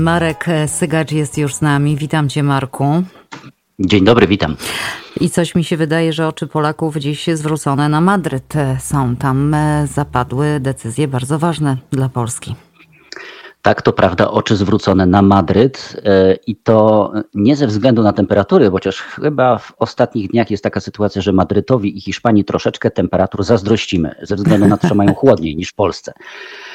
Marek Sygacz jest już z nami. Witam cię, Marku. Dzień dobry, witam. I coś mi się wydaje, że oczy Polaków dziś zwrócone na Madryt są. Tam e, zapadły decyzje bardzo ważne dla Polski. Tak, to prawda, oczy zwrócone na Madryt e, i to nie ze względu na temperatury, chociaż chyba w ostatnich dniach jest taka sytuacja, że Madrytowi i Hiszpanii troszeczkę temperatur zazdrościmy, ze względu na to, że mają chłodniej niż w Polsce.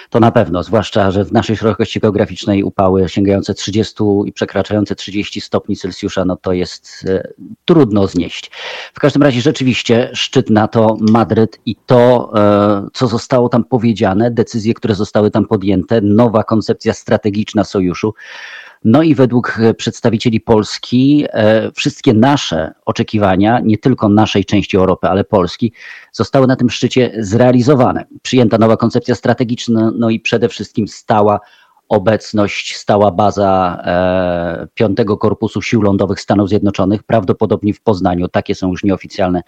To na pewno, zwłaszcza, że w naszej szerokości geograficznej upały sięgające 30 i przekraczające 30 stopni Celsjusza, no to jest e, trudno znieść. W każdym razie rzeczywiście szczyt NATO, Madryt i to, e, co zostało tam powiedziane, decyzje, które zostały tam podjęte, nowa koncepcja strategiczna sojuszu, no i według e, przedstawicieli Polski e, wszystkie nasze oczekiwania, nie tylko naszej części Europy, ale Polski, zostały na tym szczycie zrealizowane. Przyjęta nowa koncepcja strategiczna, no i przede wszystkim stała obecność, stała baza e, Piątego Korpusu Sił Lądowych Stanów Zjednoczonych, prawdopodobnie w Poznaniu. Takie są już nieoficjalne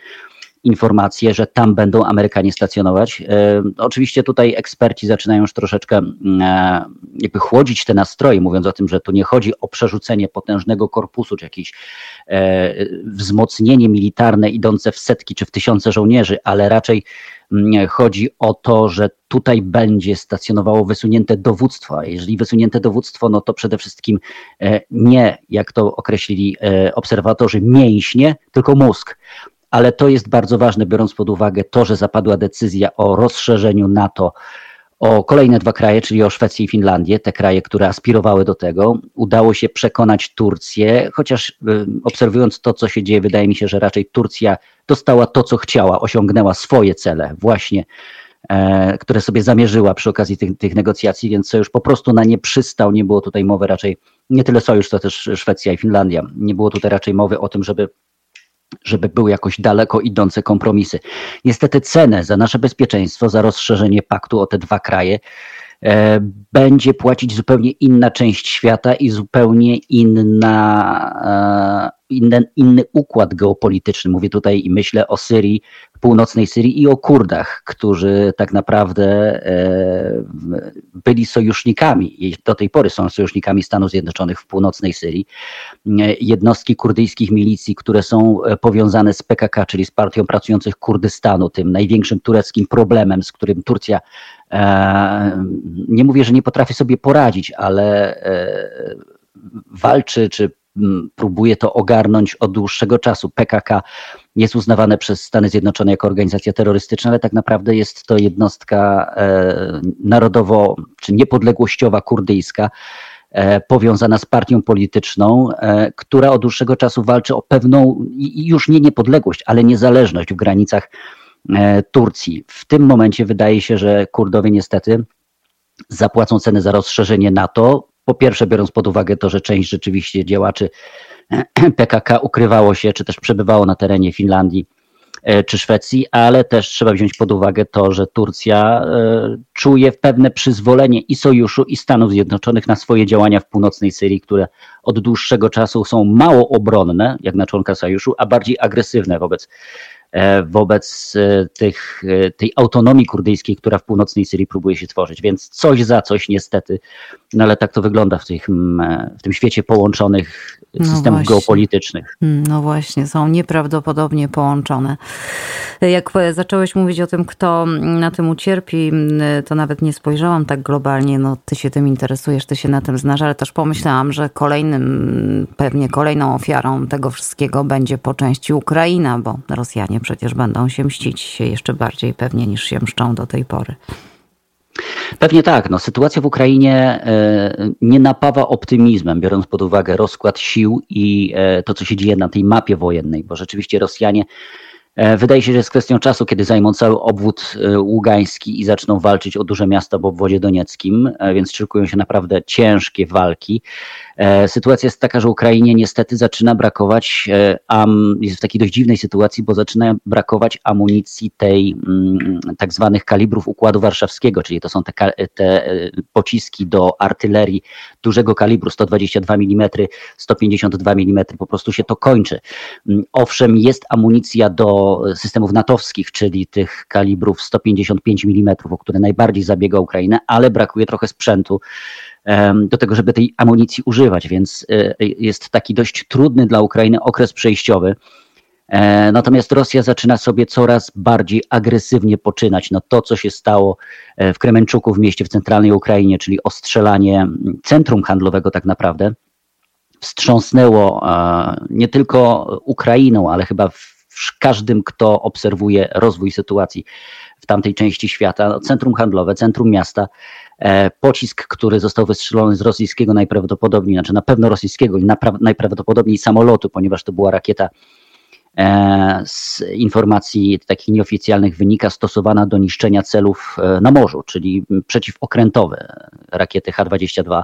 informacje, że tam będą Amerykanie stacjonować. E, oczywiście tutaj eksperci zaczynają już troszeczkę e, jakby chłodzić te nastroje, mówiąc o tym, że tu nie chodzi o przerzucenie potężnego korpusu, czy jakieś e, wzmocnienie militarne idące w setki czy w tysiące żołnierzy, ale raczej mm, chodzi o to, że tutaj będzie stacjonowało wysunięte dowództwo. A jeżeli wysunięte dowództwo, no to przede wszystkim nie, jak to określili obserwatorzy, mięśnie, tylko mózg ale to jest bardzo ważne, biorąc pod uwagę to, że zapadła decyzja o rozszerzeniu NATO o kolejne dwa kraje, czyli o Szwecję i Finlandię, te kraje, które aspirowały do tego. Udało się przekonać Turcję, chociaż y, obserwując to, co się dzieje, wydaje mi się, że raczej Turcja dostała to, co chciała, osiągnęła swoje cele, właśnie, e, które sobie zamierzyła przy okazji tych, tych negocjacji, więc sojusz po prostu na nie przystał. Nie było tutaj mowy raczej, nie tyle sojusz, to też Szwecja i Finlandia. Nie było tutaj raczej mowy o tym, żeby żeby były jakoś daleko idące kompromisy. Niestety cenę za nasze bezpieczeństwo, za rozszerzenie paktu o te dwa kraje będzie płacić zupełnie inna część świata i zupełnie inna, e, inny, inny układ geopolityczny. Mówię tutaj i myślę o Syrii, północnej Syrii i o Kurdach, którzy tak naprawdę e, byli sojusznikami, do tej pory są sojusznikami Stanów Zjednoczonych w północnej Syrii. E, jednostki kurdyjskich milicji, które są e, powiązane z PKK, czyli z Partią Pracujących Kurdystanu, tym największym tureckim problemem, z którym Turcja nie mówię, że nie potrafi sobie poradzić, ale walczy czy próbuje to ogarnąć od dłuższego czasu. PKK jest uznawane przez Stany Zjednoczone jako organizacja terrorystyczna, ale tak naprawdę jest to jednostka e, narodowo czy niepodległościowa kurdyjska, e, powiązana z partią polityczną, e, która od dłuższego czasu walczy o pewną już nie niepodległość, ale niezależność w granicach Turcji. W tym momencie wydaje się, że Kurdowie niestety zapłacą cenę za rozszerzenie NATO, po pierwsze, biorąc pod uwagę to, że część rzeczywiście działaczy PKK ukrywało się, czy też przebywało na terenie Finlandii e, czy Szwecji, ale też trzeba wziąć pod uwagę to, że Turcja e, czuje pewne przyzwolenie i sojuszu, i Stanów Zjednoczonych na swoje działania w północnej Syrii, które od dłuższego czasu są mało obronne, jak na członka sojuszu, a bardziej agresywne wobec E, wobec e, tych, e, tej autonomii kurdyjskiej, która w północnej Syrii próbuje się tworzyć. Więc coś za coś niestety, no ale tak to wygląda w, tych, w tym świecie połączonych no systemów no geopolitycznych. Hmm, no właśnie, są nieprawdopodobnie połączone. Jak zacząłeś mówić o tym, kto na tym ucierpi, to nawet nie spojrzałam tak globalnie, no ty się tym interesujesz, ty się na tym znasz, ale też pomyślałam, że kolejnym, pewnie kolejną ofiarą tego wszystkiego będzie po części Ukraina, bo Rosjanie przecież będą się mścić jeszcze bardziej pewnie niż się mszczą do tej pory. Pewnie tak. No, sytuacja w Ukrainie e, nie napawa optymizmem, biorąc pod uwagę rozkład sił i e, to, co się dzieje na tej mapie wojennej, bo rzeczywiście Rosjanie wydaje się, że jest kwestią czasu, kiedy zajmą cały obwód e, ługański i zaczną walczyć o duże miasta w obwodzie donieckim, e, więc szykują się naprawdę ciężkie walki. Sytuacja jest taka, że Ukrainie niestety zaczyna brakować, jest w takiej dość dziwnej sytuacji, bo zaczyna brakować amunicji tej mm, tak zwanych kalibrów Układu Warszawskiego, czyli to są te, te pociski do artylerii dużego kalibru 122 mm, 152 mm, po prostu się to kończy. Mm, owszem, jest amunicja do systemów natowskich, czyli tych kalibrów 155 mm, o które najbardziej zabiega Ukraina, ale brakuje trochę sprzętu do tego, żeby tej amunicji używać, więc jest taki dość trudny dla Ukrainy okres przejściowy. E, natomiast Rosja zaczyna sobie coraz bardziej agresywnie poczynać. No to, co się stało e, w Kremenczuku, w mieście w centralnej Ukrainie, czyli ostrzelanie centrum handlowego tak naprawdę, wstrząsnęło e, nie tylko Ukrainą, ale chyba każdym, kto obserwuje rozwój sytuacji w tamtej części świata. No, centrum handlowe, centrum miasta, pocisk, który został wystrzelony z rosyjskiego najprawdopodobniej, znaczy na pewno rosyjskiego i najprawdopodobniej samolotu, ponieważ to była rakieta E, z informacji takich nieoficjalnych wynika stosowana do niszczenia celów e, na morzu, czyli przeciwokrętowe rakiety H-22.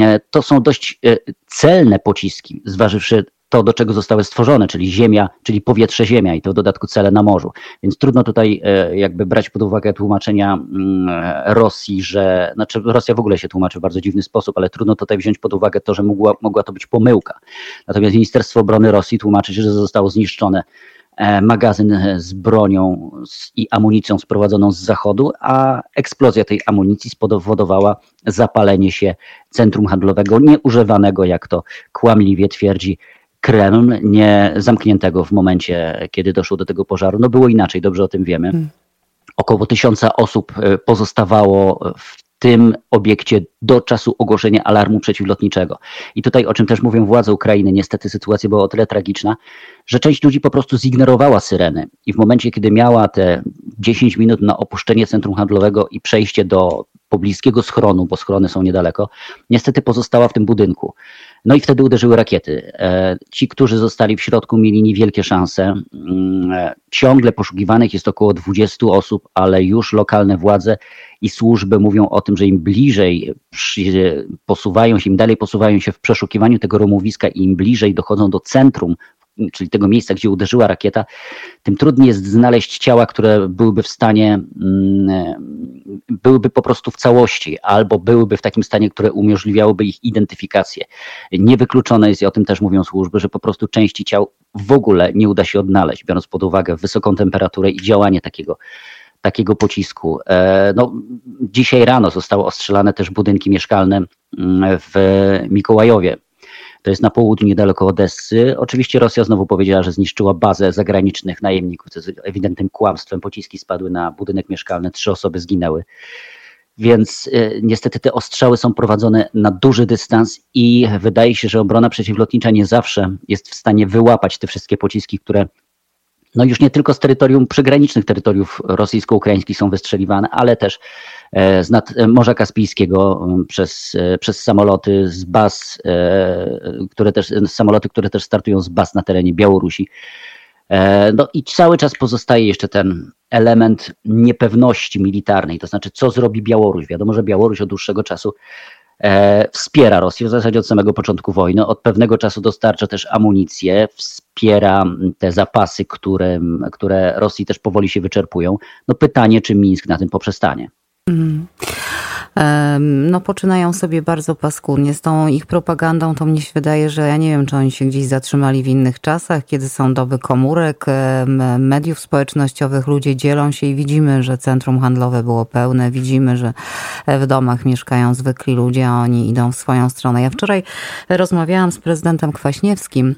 E, to są dość celne pociski, zważywszy to, do czego zostały stworzone, czyli ziemia, czyli powietrze-ziemia i to w dodatku cele na morzu. Więc trudno tutaj e, jakby brać pod uwagę tłumaczenia mm, Rosji, że, znaczy Rosja w ogóle się tłumaczy w bardzo dziwny sposób, ale trudno tutaj wziąć pod uwagę to, że mogła, mogła to być pomyłka. Natomiast Ministerstwo Obrony Rosji tłumaczy się, że zostało zniszczone e, magazyn z bronią i amunicją sprowadzoną z zachodu, a eksplozja tej amunicji spowodowała zapalenie się centrum handlowego nieużywanego, jak to kłamliwie twierdzi Kreml, nie zamkniętego w momencie, kiedy doszło do tego pożaru. No było inaczej, dobrze o tym wiemy. Hmm. Około tysiąca osób e, pozostawało w tym obiekcie do czasu ogłoszenia alarmu przeciwlotniczego. I tutaj, o czym też mówią władze Ukrainy, niestety sytuacja była o tyle tragiczna, że część ludzi po prostu zignorowała syreny. I w momencie, kiedy miała te 10 minut na opuszczenie centrum handlowego i przejście do pobliskiego schronu, bo schrony są niedaleko, niestety pozostała w tym budynku. No i wtedy uderzyły rakiety. E, ci, którzy zostali w środku, mieli niewielkie szanse. Mm, e, ciągle poszukiwanych jest około 20 osób, ale już lokalne władze i służby mówią o tym, że im bliżej posuwają się, im dalej posuwają się w przeszukiwaniu tego rumowiska i im bliżej dochodzą do centrum czyli tego miejsca, gdzie uderzyła rakieta, tym trudniej jest znaleźć ciała, które byłyby w stanie, mm, byłyby po prostu w całości, albo byłyby w takim stanie, które umożliwiałoby ich identyfikację. Niewykluczone jest, i o tym też mówią służby, że po prostu części ciał w ogóle nie uda się odnaleźć, biorąc pod uwagę wysoką temperaturę i działanie takiego takiego pocisku. E, no, dzisiaj rano zostały ostrzelane też budynki mieszkalne mm, w Mikołajowie, to jest na południu, niedaleko Odessy. Oczywiście Rosja znowu powiedziała, że zniszczyła bazę zagranicznych najemników, co jest ewidentnym kłamstwem. Pociski spadły na budynek mieszkalny, trzy osoby zginęły. Więc y, niestety te ostrzały są prowadzone na duży dystans i wydaje się, że obrona przeciwlotnicza nie zawsze jest w stanie wyłapać te wszystkie pociski, które no już nie tylko z terytorium przygranicznych terytoriów rosyjsko-ukraińskich są wystrzeliwane, ale też e, z nad Morza Kaspijskiego przez, e, przez samoloty z baz, e, które też, samoloty, które też startują z baz na terenie Białorusi. No i cały czas pozostaje jeszcze ten element niepewności militarnej, to znaczy co zrobi Białoruś. Wiadomo, że Białoruś od dłuższego czasu E, wspiera Rosję w zasadzie od samego początku wojny. Od pewnego czasu dostarcza też amunicję, wspiera te zapasy, które, które Rosji też powoli się wyczerpują. No pytanie, czy Mińsk na tym poprzestanie. Mm no poczynają sobie bardzo paskudnie. Z tą ich propagandą to mnie się wydaje, że ja nie wiem, czy oni się gdzieś zatrzymali w innych czasach, kiedy są doby komórek, mediów społecznościowych, ludzie dzielą się i widzimy, że centrum handlowe było pełne, widzimy, że w domach mieszkają zwykli ludzie, a oni idą w swoją stronę. Ja wczoraj rozmawiałam z prezydentem Kwaśniewskim.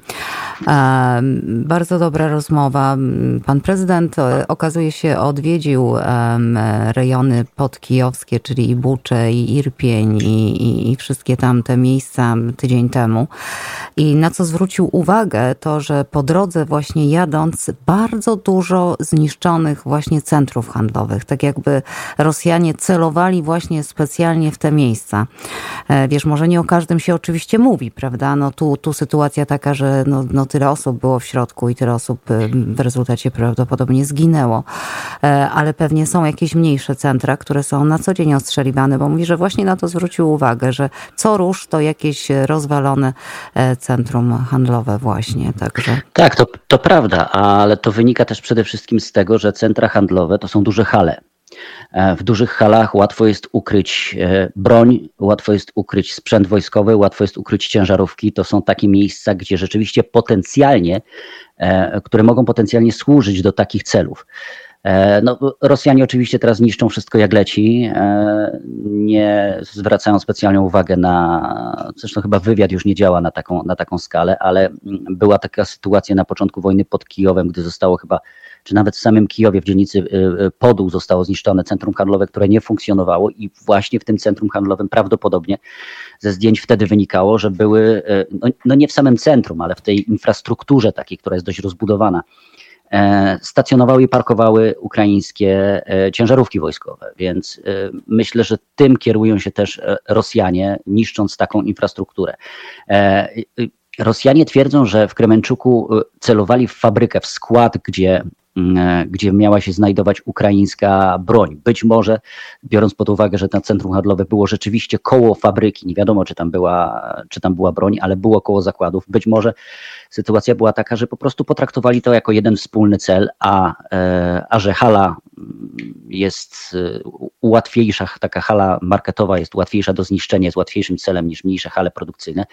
Bardzo dobra rozmowa. Pan prezydent e, okazuje się odwiedził rejony podkijowskie, czyli i i Irpień i, i, i wszystkie tamte miejsca tydzień temu. I na co zwrócił uwagę, to że po drodze właśnie jadąc bardzo dużo zniszczonych właśnie centrów handlowych. Tak jakby Rosjanie celowali właśnie specjalnie w te miejsca. E, wiesz, może nie o każdym się oczywiście mówi, prawda? No tu, tu sytuacja taka, że no, no tyle osób było w środku i tyle osób y, w rezultacie prawdopodobnie zginęło. E, ale pewnie są jakieś mniejsze centra, które są na co dzień ostrzeliwane bo mówi, że właśnie na to zwrócił uwagę, że co rusz to jakieś rozwalone e, centrum handlowe właśnie. Także. Tak, to, to prawda, ale to wynika też przede wszystkim z tego, że centra handlowe to są duże hale. E, w dużych halach łatwo jest ukryć e, broń, łatwo jest ukryć sprzęt wojskowy, łatwo jest ukryć ciężarówki. To są takie miejsca, gdzie rzeczywiście potencjalnie które mogą potencjalnie służyć do takich celów. E, no, Rosjanie oczywiście teraz niszczą wszystko jak leci, e, nie zwracają specjalną uwagę na, zresztą chyba wywiad już nie działa na taką, na taką skalę, ale była taka sytuacja na początku wojny pod Kijowem, gdy zostało chyba, czy nawet w samym Kijowie, w dzielnicy e, Podół zostało zniszczone centrum handlowe, które nie funkcjonowało i właśnie w tym centrum handlowym prawdopodobnie ze zdjęć wtedy wynikało, że były, no, no nie w samym centrum, ale w tej infrastrukturze takiej, która jest dość rozbudowana, stacjonowały i parkowały ukraińskie e, ciężarówki wojskowe. Więc e, myślę, że tym kierują się też Rosjanie, niszcząc taką infrastrukturę. Rosjanie twierdzą, że w Kremenczuku celowali w fabrykę, w skład, gdzie E, gdzie miała się znajdować ukraińska broń. Być może, biorąc pod uwagę, że na centrum handlowe było rzeczywiście koło fabryki, nie wiadomo, czy tam była, czy tam była broń, ale było koło zakładów, być może sytuacja była taka, że po prostu potraktowali to jako jeden wspólny cel, a, e, a że hala jest e, łatwiejsza, taka hala marketowa jest łatwiejsza do zniszczenia, jest łatwiejszym celem niż mniejsze hale produkcyjne,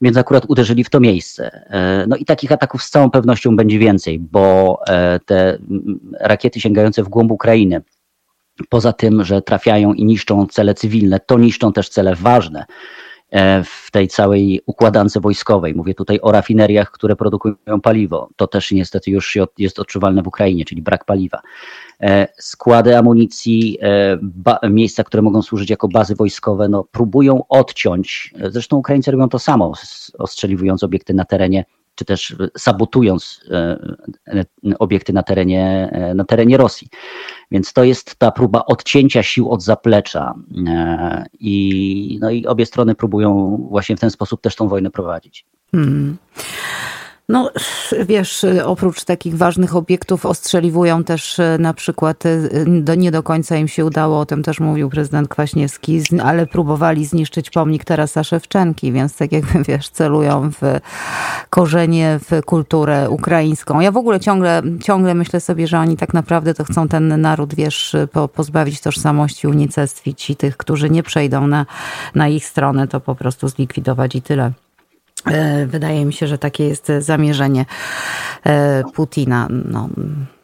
więc akurat uderzyli w to miejsce. E, no i takich ataków z całą pewnością będzie więcej, bo e, te rakiety sięgające w głąb Ukrainy, poza tym, że trafiają i niszczą cele cywilne, to niszczą też cele ważne w tej całej układance wojskowej. Mówię tutaj o rafineriach, które produkują paliwo. To też niestety już jest odczuwalne w Ukrainie, czyli brak paliwa. E, składy amunicji, e, miejsca, które mogą służyć jako bazy wojskowe, no, próbują odciąć. Zresztą Ukraińcy robią to samo, ostrzeliwując obiekty na terenie czy też sabotując e, obiekty na terenie, na terenie Rosji. Więc to jest ta próba odcięcia sił od zaplecza. I, no i obie strony próbują właśnie w ten sposób też tą wojnę prowadzić. Hmm. No, wiesz, oprócz takich ważnych obiektów ostrzeliwują też e, na przykład, e, do, nie do końca im się udało, o tym też mówił prezydent Kwaśniewski, ale próbowali zniszczyć pomnik Tarasa Szewczenki, więc tak jakby, wiesz, celują w korzenie, w kulturę ukraińską. Ja w ogóle ciągle, ciągle myślę sobie, że oni tak naprawdę to chcą ten naród, wiesz, po, pozbawić tożsamości, unicestwić i tych, którzy nie przejdą na, na ich stronę, to po prostu zlikwidować i tyle. E, wydaje mi się, że takie jest zamierzenie e, Putina. No,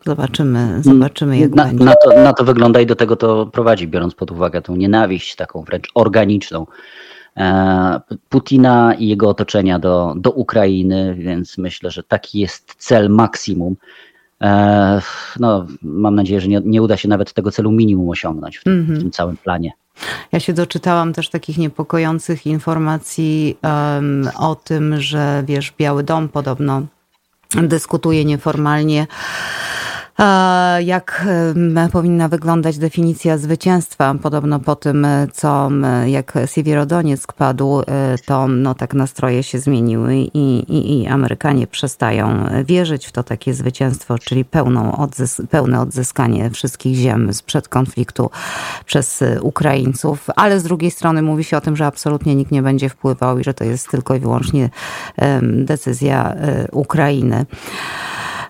zobaczymy, zobaczymy jak na, będzie. Na to, na to wygląda i do tego to prowadzi, biorąc pod uwagę tą nienawiść taką wręcz organiczną e, Putina i jego otoczenia do, do Ukrainy, więc myślę, że taki jest cel maksimum. No, mam nadzieję, że nie, nie uda się nawet tego celu minimum osiągnąć w tym, mm -hmm. w tym całym planie. Ja się doczytałam też takich niepokojących informacji um, o tym, że wiesz, Biały Dom podobno dyskutuje nieformalnie jak powinna wyglądać definicja zwycięstwa. Podobno po tym, co jak Siewierodonieck padł, e, to no, tak nastroje się zmieniły i, i, i Amerykanie przestają wierzyć w to takie zwycięstwo, czyli pełną odzys pełne odzyskanie wszystkich ziem sprzed konfliktu przez Ukraińców, ale z drugiej strony mówi się o tym, że absolutnie nikt nie będzie wpływał i że to jest tylko i wyłącznie decyzja e, Ukrainy.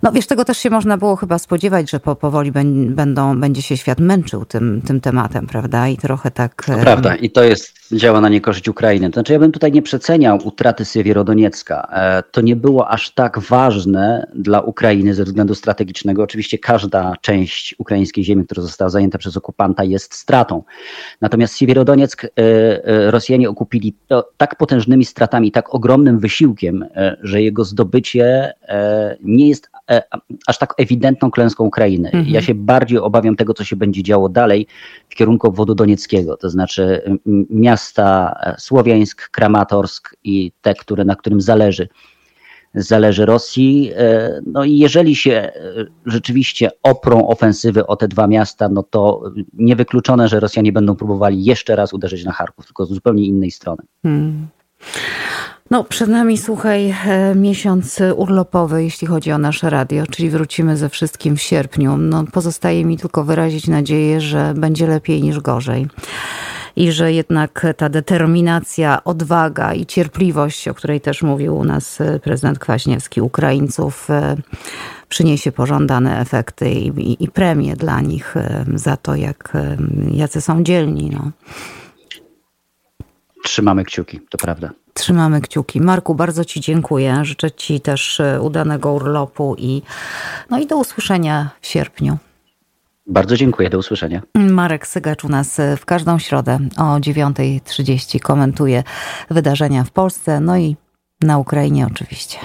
No wiesz, tego też się można było chyba spodziewać, że po, powoli będą, będzie się świat męczył tym, tym tematem, prawda? I trochę tak... To prawda i to jest, działa na niekorzyść Ukrainy. To znaczy ja bym tutaj nie przeceniał utraty Siewierodoniecka. E, to nie było aż tak ważne dla Ukrainy ze względu strategicznego. Oczywiście każda część ukraińskiej ziemi, która została zajęta przez okupanta jest stratą. Natomiast Siewierodonieck e, e, Rosjanie okupili tak potężnymi stratami, tak ogromnym wysiłkiem, że jego zdobycie nie jest aż tak ewidentną klęską Ukrainy. Mhm. Ja się bardziej obawiam tego, co się będzie działo dalej w kierunku obwodu donieckiego, to znaczy miasta e, Słowiańsk, Kramatorsk i te, które, na którym zależy zależy Rosji. E, no i jeżeli się rzeczywiście oprą ofensywy o te dwa miasta, no to niewykluczone, że Rosjanie będą próbowali jeszcze raz uderzyć na Charków, tylko z zupełnie innej strony. Hmm. No, przed nami, słuchaj, e, miesiąc urlopowy, jeśli chodzi o nasze radio, czyli wrócimy ze wszystkim w sierpniu. No, pozostaje mi tylko wyrazić nadzieję, że będzie lepiej niż gorzej. I że jednak ta determinacja, odwaga i cierpliwość, o której też mówił u nas e, prezydent Kwaśniewski, Ukraińców, e, przyniesie pożądane efekty i, i, i premię dla nich za to, jak, jacy są dzielni. No. Trzymamy kciuki, to prawda. Trzymamy kciuki. Marku, bardzo Ci dziękuję. Życzę Ci też udanego urlopu i, no i do usłyszenia w sierpniu. Bardzo dziękuję, do usłyszenia. Marek Sygacz u nas e, w każdą środę o 9.30 komentuje wydarzenia w Polsce, no i na Ukrainie oczywiście.